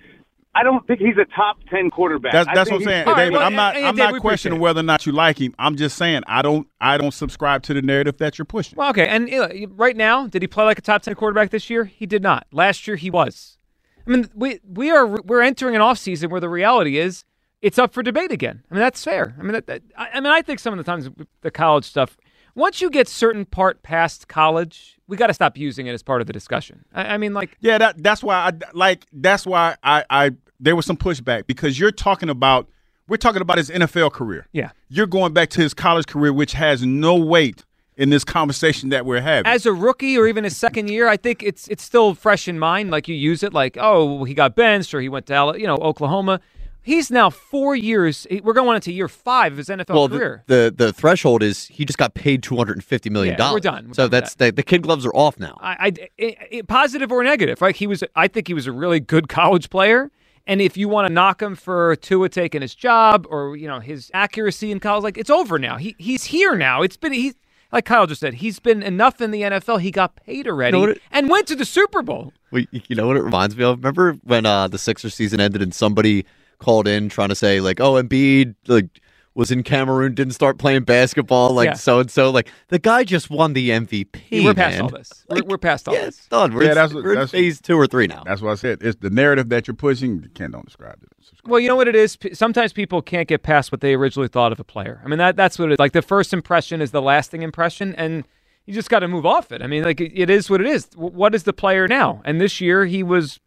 I don't think he's a top ten quarterback. That's that's what I'm saying, he's- David. well, I'm not. yeah, yeah, I'm David, not questioning whether or not you like him. I'm just saying I don't. I don't subscribe to the narrative that you're pushing. Well, okay. And uh, right now, did he play like a top 10 quarterback this year? He did not. Last year, he was. I mean, we we are we're entering an offseason where the reality is it's up for debate again. I mean, that's fair. I mean, that, that, I, I mean, I think some of the times the college stuff, once you get certain part past college, we got to stop using it as part of the discussion. I, I mean, like, Yeah, that that's why I like. That's why I I there was some pushback because you're talking about we're talking about his NFL career. yeah. You're going back to his college career, which has no weight in this conversation that we're having. As a rookie or even his second year, I think it's it's still fresh in mind. Like you use it, like oh, he got benched or he went to you know Oklahoma. He's now four years. We're going into year five of his NFL well, career. the the threshold is he just got paid two hundred and fifty million Yeah, dollars. we're done. We're so done that's the, the kid gloves are off now. I, I- I- I- positive or negative, right? He was. I think he was a really good college player. And if you want to knock him for Tua taking his job or you know his accuracy in college, like it's over now. He he's here now. It's been he's like Kyle just said, he's been enough in the NFL. He got paid already what it- and went to the Super Bowl. Well, you know what it reminds me of? Remember when uh, the Sixers season ended and somebody called in trying to say like, "Oh, Embiid like was in Cameroon, didn't start playing basketball, like so and so." Like the guy just won the MVP. we're past man. all this. We're, we're past all Yeah, this. it's done. We're, Yeah, in, that's- we're in that's- phase two or three now. That's what I said. It's the narrative that you're pushing. Ken don't describe it. Well, you know what it is. Sometimes people can't get past what they originally thought of a player. I mean, that that's what it is. Like the first impression is the lasting impression, and you just got to move off it. I mean, like it, it is what it is. What is the player now? And this year he was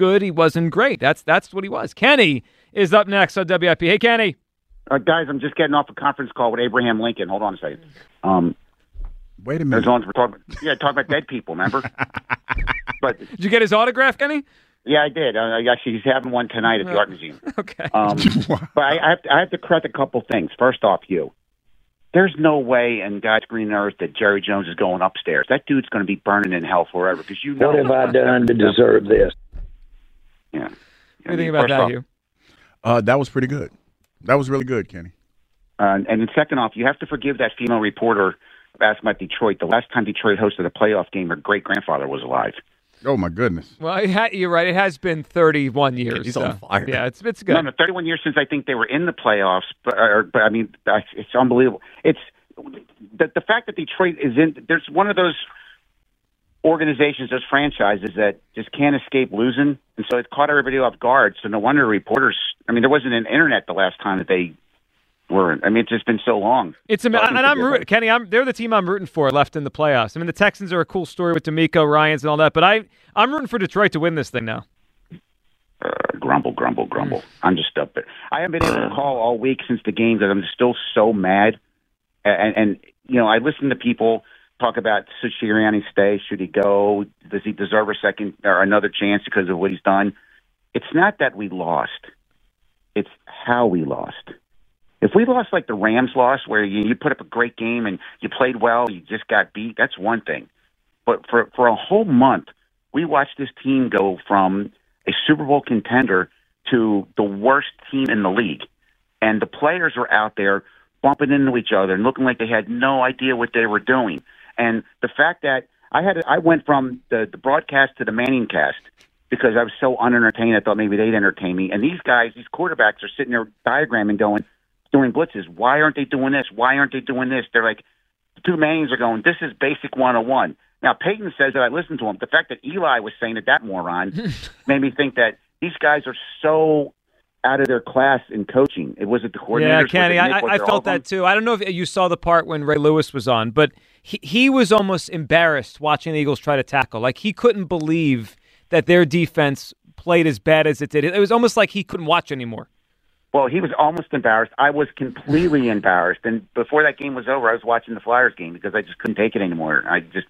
good. He wasn't great. That's that's what he was. Kenny is up next on WIP. Hey, Kenny. Uh, guys, I'm just getting off a conference call with Abraham Lincoln. Hold on a second. Um, Wait a as minute. long as we're talking, yeah, talking about dead people. Remember? but Did you get his autograph, Kenny? yeah, I did. Uh, actually, he's having one tonight at the Art Museum. Okay. Um, but I, I, have to, I have to correct a couple things. First off, you. There's no way in God's green earth that Jerry Jones is going upstairs. That dude's going to be burning in hell forever because you know. What have I done to deserve this? Yeah. What do you think about that, off- Hugh? Uh, that was pretty good. That was really good, Kenny. Uh, and then second off, you have to forgive that female reporter asking about Detroit. The last time Detroit hosted a playoff game, her great grandfather was alive. Oh my goodness. Well, it ha- you're right. It has been 31 years. He's so- on fire. Yeah, it's it's good. No, no, 31 years since I think they were in the playoffs. But, or, but I mean, it's unbelievable. It's the the fact that Detroit is in. There's one of those organizations, those franchises that just can't escape losing, and so it caught everybody off guard. So no wonder reporters. I mean, there wasn't an internet the last time that they were. I mean, it's just been so long. It's ama- Nothing and I'm rooting, Kenny. I'm they're the team I'm rooting for left in the playoffs. I mean, the Texans are a cool story with DeMeco Ryans and all that, but I I'm rooting for Detroit to win this thing now. uh, grumble, grumble, grumble. I'm just up there. I haven't been able to call all week since the game because I'm still so mad. And, and you know, I listen to people talk about should Sirianni stay? Should he go? Does he deserve a second or another chance because of what he's done? It's not that we lost; it's how we lost. If we lost like the Rams lost, where you, you put up a great game and you played well, you just got beat, that's one thing. But for for a whole month, we watched this team go from a Super Bowl contender to the worst team in the league. And the players were out there bumping into each other and looking like they had no idea what they were doing. And the fact that I had I went from the, the broadcast to the Manning cast because I was so unentertained. I thought maybe they'd entertain me. And these guys, these quarterbacks, are sitting there diagramming, going doing blitzes. Why aren't they doing this? Why aren't they doing this? They're like the two Mannings are going. This is basic 101. Now Peyton says that I listened to him. The fact that Eli was saying that that moron made me think that these guys are so out of their class in coaching. It was it the coordinators. Yeah, Kenny, I, I felt that too. I don't know if you saw the part when Ray Lewis was on, but he, he was almost embarrassed watching the Eagles try to tackle. Like he couldn't believe that their defense played as bad as it did. It was almost like he couldn't watch anymore. Well, he was almost embarrassed. I was completely embarrassed. And before that game was over, I was watching the Flyers game because I just couldn't take it anymore. I just,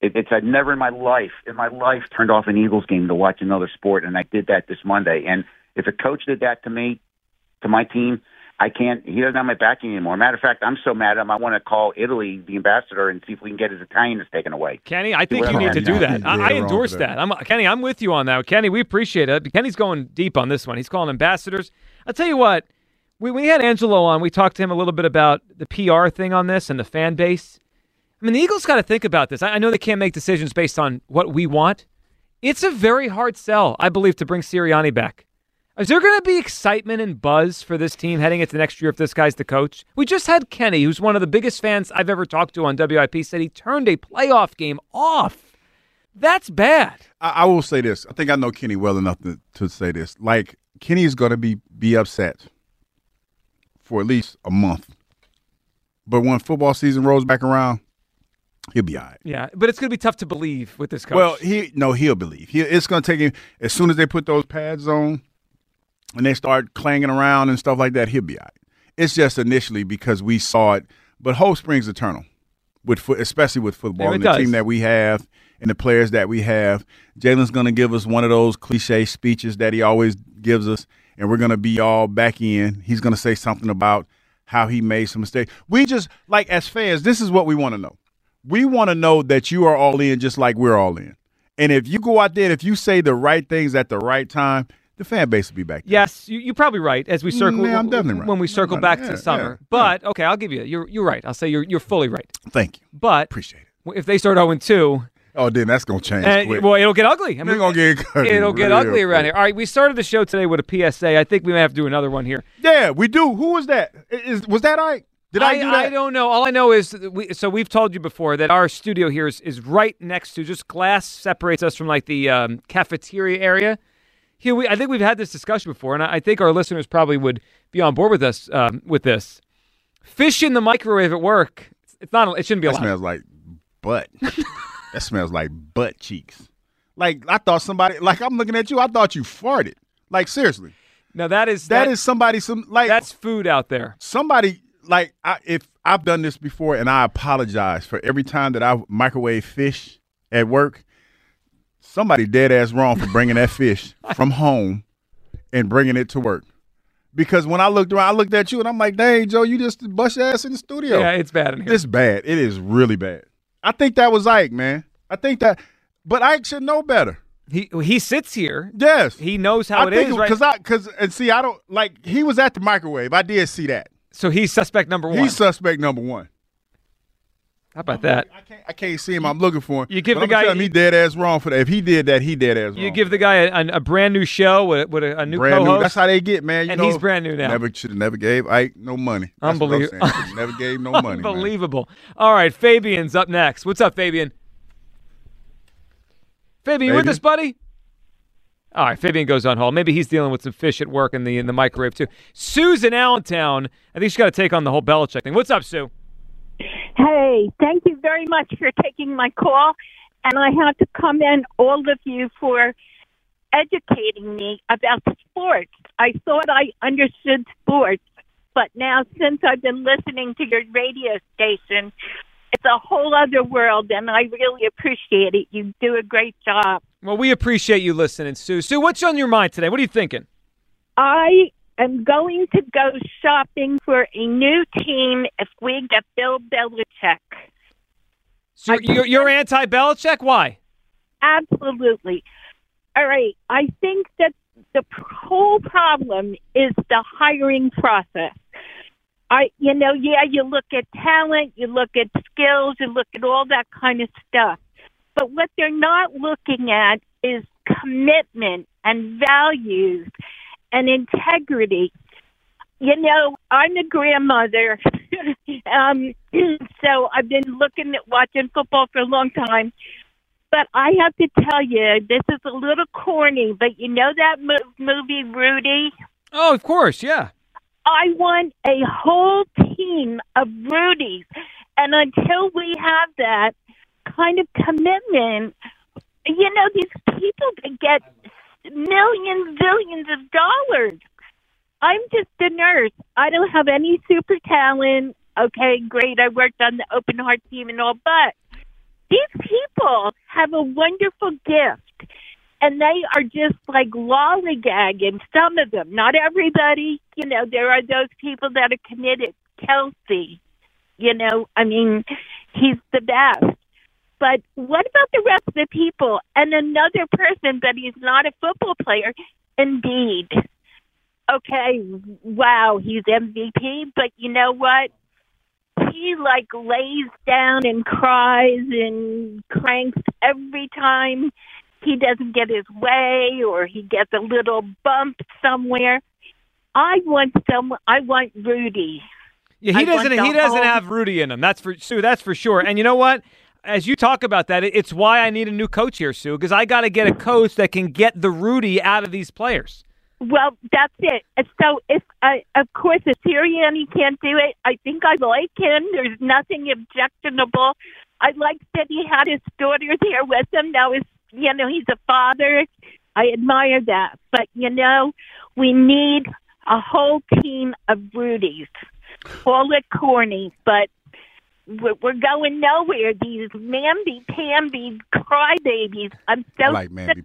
it, it's I'd never in my life, in my life, turned off an Eagles game to watch another sport, and I did that this Monday. And if a coach did that to me, to my team, I can't. He doesn't have my backing anymore. Matter of fact, I'm so mad at him. I want to call Italy, the ambassador, and see if we can get his Italians taken away. Kenny, I think you need to do that. I, I endorse that. that. I'm Kenny. I'm with you on that. Kenny, we appreciate it. Kenny's going deep on this one. He's calling ambassadors. I'll tell you what. We we had Angelo on. We talked to him a little bit about the PR thing on this and the fan base. I mean, the Eagles got to think about this. I, I know they can't make decisions based on what we want. It's a very hard sell, I believe, to bring Sirianni back. Is there going to be excitement and buzz for this team heading into next year if this guy's the coach? We just had Kenny, who's one of the biggest fans I've ever talked to on WIP, said he turned a playoff game off. That's bad. I, I will say this. I think I know Kenny well enough to, to say this. Like Kenny's going to be be upset for at least a month, but when football season rolls back around, he'll be all right. Yeah, but it's going to be tough to believe with this coach. Well, he no, he'll believe. He, it's going to take him as soon as they put those pads on and they start clanging around and stuff like that. He'll be all right. It's just initially because we saw it, but hope springs eternal with foot, especially with football and the does. team that we have and the players that we have. Jalen's going to give us one of those cliche speeches that he always gives us, and we're going to be all back in. He's going to say something about how he made some mistakes. We just like as fans, this is what we want to know. We want to know that you are all in just like we're all in. And if you go out there, if you say the right things at the right time, the fan base will be back. There. Yes, you, you're probably right. As we circle, Yeah, I'm definitely right. when we circle back to the summer. yeah, but okay, I'll give you. You're you're right. I'll say you're you're fully right. Thank you. But Appreciate it. if they start 0 2, Oh, then that's gonna change. quick. well, it'll get ugly. I They're gonna get It'll get ugly around here. All right, we started the show today with a PSA. I think we may have to do another one here. Yeah, we do. Who was that? Is was that I? Did I, do that? I don't know. All I know is we, so we've told you before that our studio here is, is right next to just glass separates us from like the um, cafeteria area. Here, we I think we've had this discussion before, and I, I think our listeners probably would be on board with us um, with this. Fish in the microwave at work. It's not. It shouldn't be That allowed. smells like butt. that smells like butt cheeks. Like I thought somebody. Like I'm looking at you. I thought you farted. Like seriously. Now that is that is somebody. Some like that's food out there. Somebody like I, if I've done this before, and I apologize for every time that I microwave fish at work. Somebody dead ass wrong for bringing that fish from home and bringing it to work. Because when I looked around, I looked at you and I'm like, "Dang, Joe, you just bust your ass in the studio." Yeah, it's bad in here. It's bad. It is really bad. I think that was Ike, man. I think that, but Ike should know better. He he sits here. Yes, he knows how I it think is, right? Because I because and see, I don't like. He was at the microwave. I did see that. So he's suspect number one. He's suspect number one. How about that? I can't see him. I'm looking for him. You give But the I'm guy- him he dead ass wrong for that. If he did that, he dead ass wrong. You give the guy a, a, a brand new show with, with a, a new brand co-host. That's how they get, man. You and know, he's brand new now. Never should have never gave Ike no money. That's Unbelievable. Never gave no money. man. Unbelievable. All right, Fabian's up next. What's up, Fabian? Fabian, you with us, buddy? All right, Fabian goes on hold. Maybe he's dealing with some fish at work in the in the microwave too. Sue's in Allentown. I think she's got to take on the whole Belichick thing. What's up, Sue? Hey, thank you very much for taking my call. And I have to commend all of you for educating me about sports. I thought I understood sports, but now since I've been listening to your radio station, it's a whole other world, and I really appreciate it. You do a great job. Well, we appreciate you listening, Sue. Sue, what's on your mind today? What are you thinking? I am going to go shopping for a new team if we get Bill Belichick. So you're, you're anti-Belichick? Why? Absolutely. All right. I think that the whole problem is the hiring process. I, you know, yeah, you look at talent, you look at skills, you look at all that kind of stuff. But what they're not looking at is commitment and values and integrity. You know, I'm a grandmother, um, so I've been looking at watching football for a long time. But I have to tell you, this is a little corny, but you know that mo- movie Rudy? Oh, of course, yeah. I want a whole team of Rudies. And until we have that kind of commitment, you know, these people that get millions, billions of dollars. I'm just a nurse. I don't have any super talent. Okay, great. I worked on the open heart team and all, but these people have a wonderful gift and they are just like lollygagging some of them not everybody you know there are those people that are committed Kelce you know i mean he's the best but what about the rest of the people and another person but he's not a football player indeed okay wow he's mvp but you know what he like lays down and cries and cranks every time he doesn't get his way or he gets a little bump somewhere. I want some. I want Rudy. Yeah, I he doesn't. He doesn't whole- have Rudy in him. That's for Sue. That's for sure. And you know what? As you talk about that, it's why I need a new coach here, Sue, because I got to get a coach that can get the Rudy out of these players. Well, that's it. So, if I, of course, if Sirianni can't do it, I think I like him. There's nothing objectionable. I like that he had his daughter there with him. Now, was, you know, he's a father. I admire that. But you know, we need a whole team of Rudies. Call it corny, but we're, we're going nowhere. These mamby-pamby crybabies. I'm so I like sick Mamby of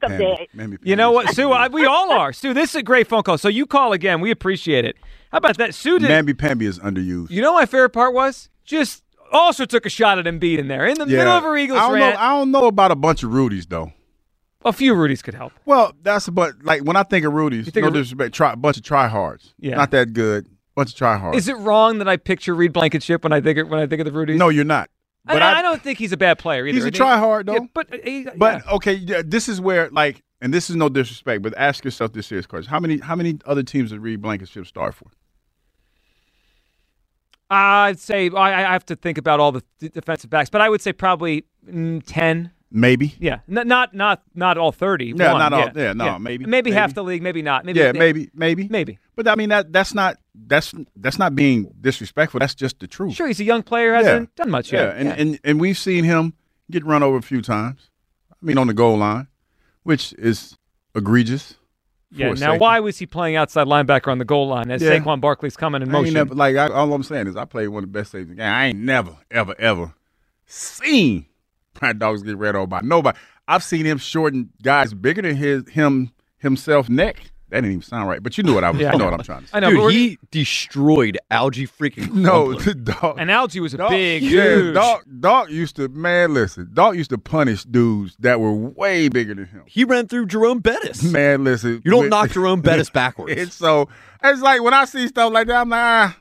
Pamby. it. You know what, Sue? I, we all are. Sue, this is a great phone call. So you call again. We appreciate it. How about that, Sue? Did, Mamby Pamby is underused. you know what my favorite part was? Just also took a shot at Embiid in there in the Yeah. middle of her Eagles I don't rant. know. I don't know about a bunch of Rudies though. A few Rudies could help. Well, that's but like when I think of Rudy's, You think no of- disrespect, try a bunch of tryhards. Yeah. not that good. Bunch of tryhards. Is it wrong that I picture Reed Blankenship when I think when I think of the Rudies? No, you're not. I, But I, I- don't think he's a bad player either. He's a tryhard though. Yeah, but uh, he, But okay, yeah, this is where like, and this is no disrespect, but ask yourself this serious question: How many how many other teams did Reed Blankenship start for? I'd say I, I have to think about all the defensive backs, but I would say probably mm, ten. Maybe. Yeah, N- not not not all thirty. Yeah, One, not all- yeah, no, maybe, maybe half the league, maybe not. Maybe yeah, maybe, maybe, maybe. But I mean that that's not that's that's not being disrespectful. That's just the truth. Sure, he's a young player, hasn't done much yeah, yet. and, Yeah. and and we've seen him get run over a few times. I mean, on the goal line, which is egregious. Yeah. Now, safety. why was he playing outside linebacker on the goal line as Yeah. Saquon Barkley's coming in I motion? never, like I, all I'm saying is I played one of the best safeties in the game. I ain't never, ever, ever seen Pride Dogs get ran over by nobody. I've seen him shorten guys bigger than his him himself neck. That didn't even sound right, but you knew what I was. Yeah, I you know know. what I'm trying to say. I know, Dude, he destroyed Algie freaking. No, Crumpler. dog. and Algie was a Dog- big yeah, dude. Dog, dog used to man. Listen, dog used to punish dudes that were way bigger than him. He ran through Jerome Bettis. Man, listen, You don't when- knock Jerome Bettis backwards. It's so it's like when I see stuff like that, I'm like, ah,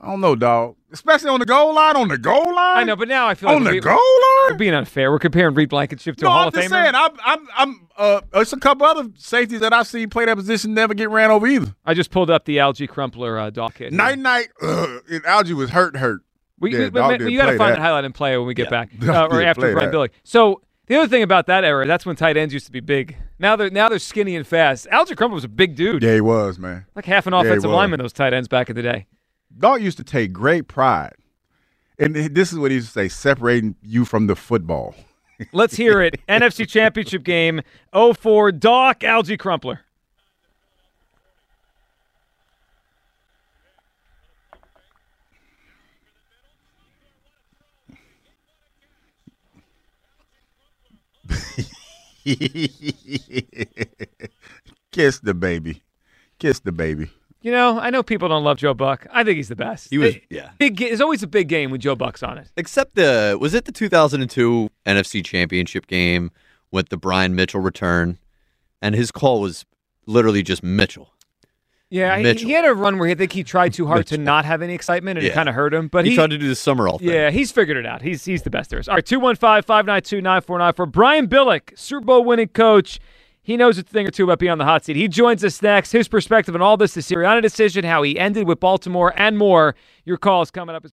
I don't know, dog. Especially on the goal line. On the goal line. I know, but now I feel like on like the we- goal we're being unfair. We're comparing Reed Blankenship to No, a Hall I'm of just Famer. saying. I'm, I'm, I'm. Uh, it's a couple other safeties that I've seen play that position never get ran over either. I just pulled up the Algie Crumpler uh, doc hit. Night, night. Uh, Algie was hurt, hurt. We, Yeah, we, we, you got to find that. the highlight and play when we get back, uh, or after Brian that. Billick. So the other thing about that era, that's when tight ends used to be big. Now they're now they're skinny and fast. Algie Crumpler was a big dude, Yeah, he was man. like half an offensive was. lineman. Those tight ends back in the day. Dog used to take great pride, and this is what he used to say: separating you from the football. Let's hear it. NFC Championship game 04 Doc Algie Crumpler. Kiss the baby. Kiss the baby. You know, I know people don't love Joe Buck. I think he's the best. He was- It- yeah. Big. There's always a big game when Joe Buck's on it. Except the was it the 2002 NFC Championship game with the Brian Mitchell return, and his call was literally just Mitchell. Yeah, he, Mitchell. he had a run where I think he tried too hard to not have any excitement, and it kind of hurt him. But he, he, tried to do the Summerall thing. Yeah, he's figured it out. He's he's the best there is. All right, 215 592 9494. Brian Billick, Super Bowl winning coach. He knows a thing or two about being on the hot seat. He joins us next. His perspective on all this, the Sirianni decision, how he ended with Baltimore, and more. Your call is coming up.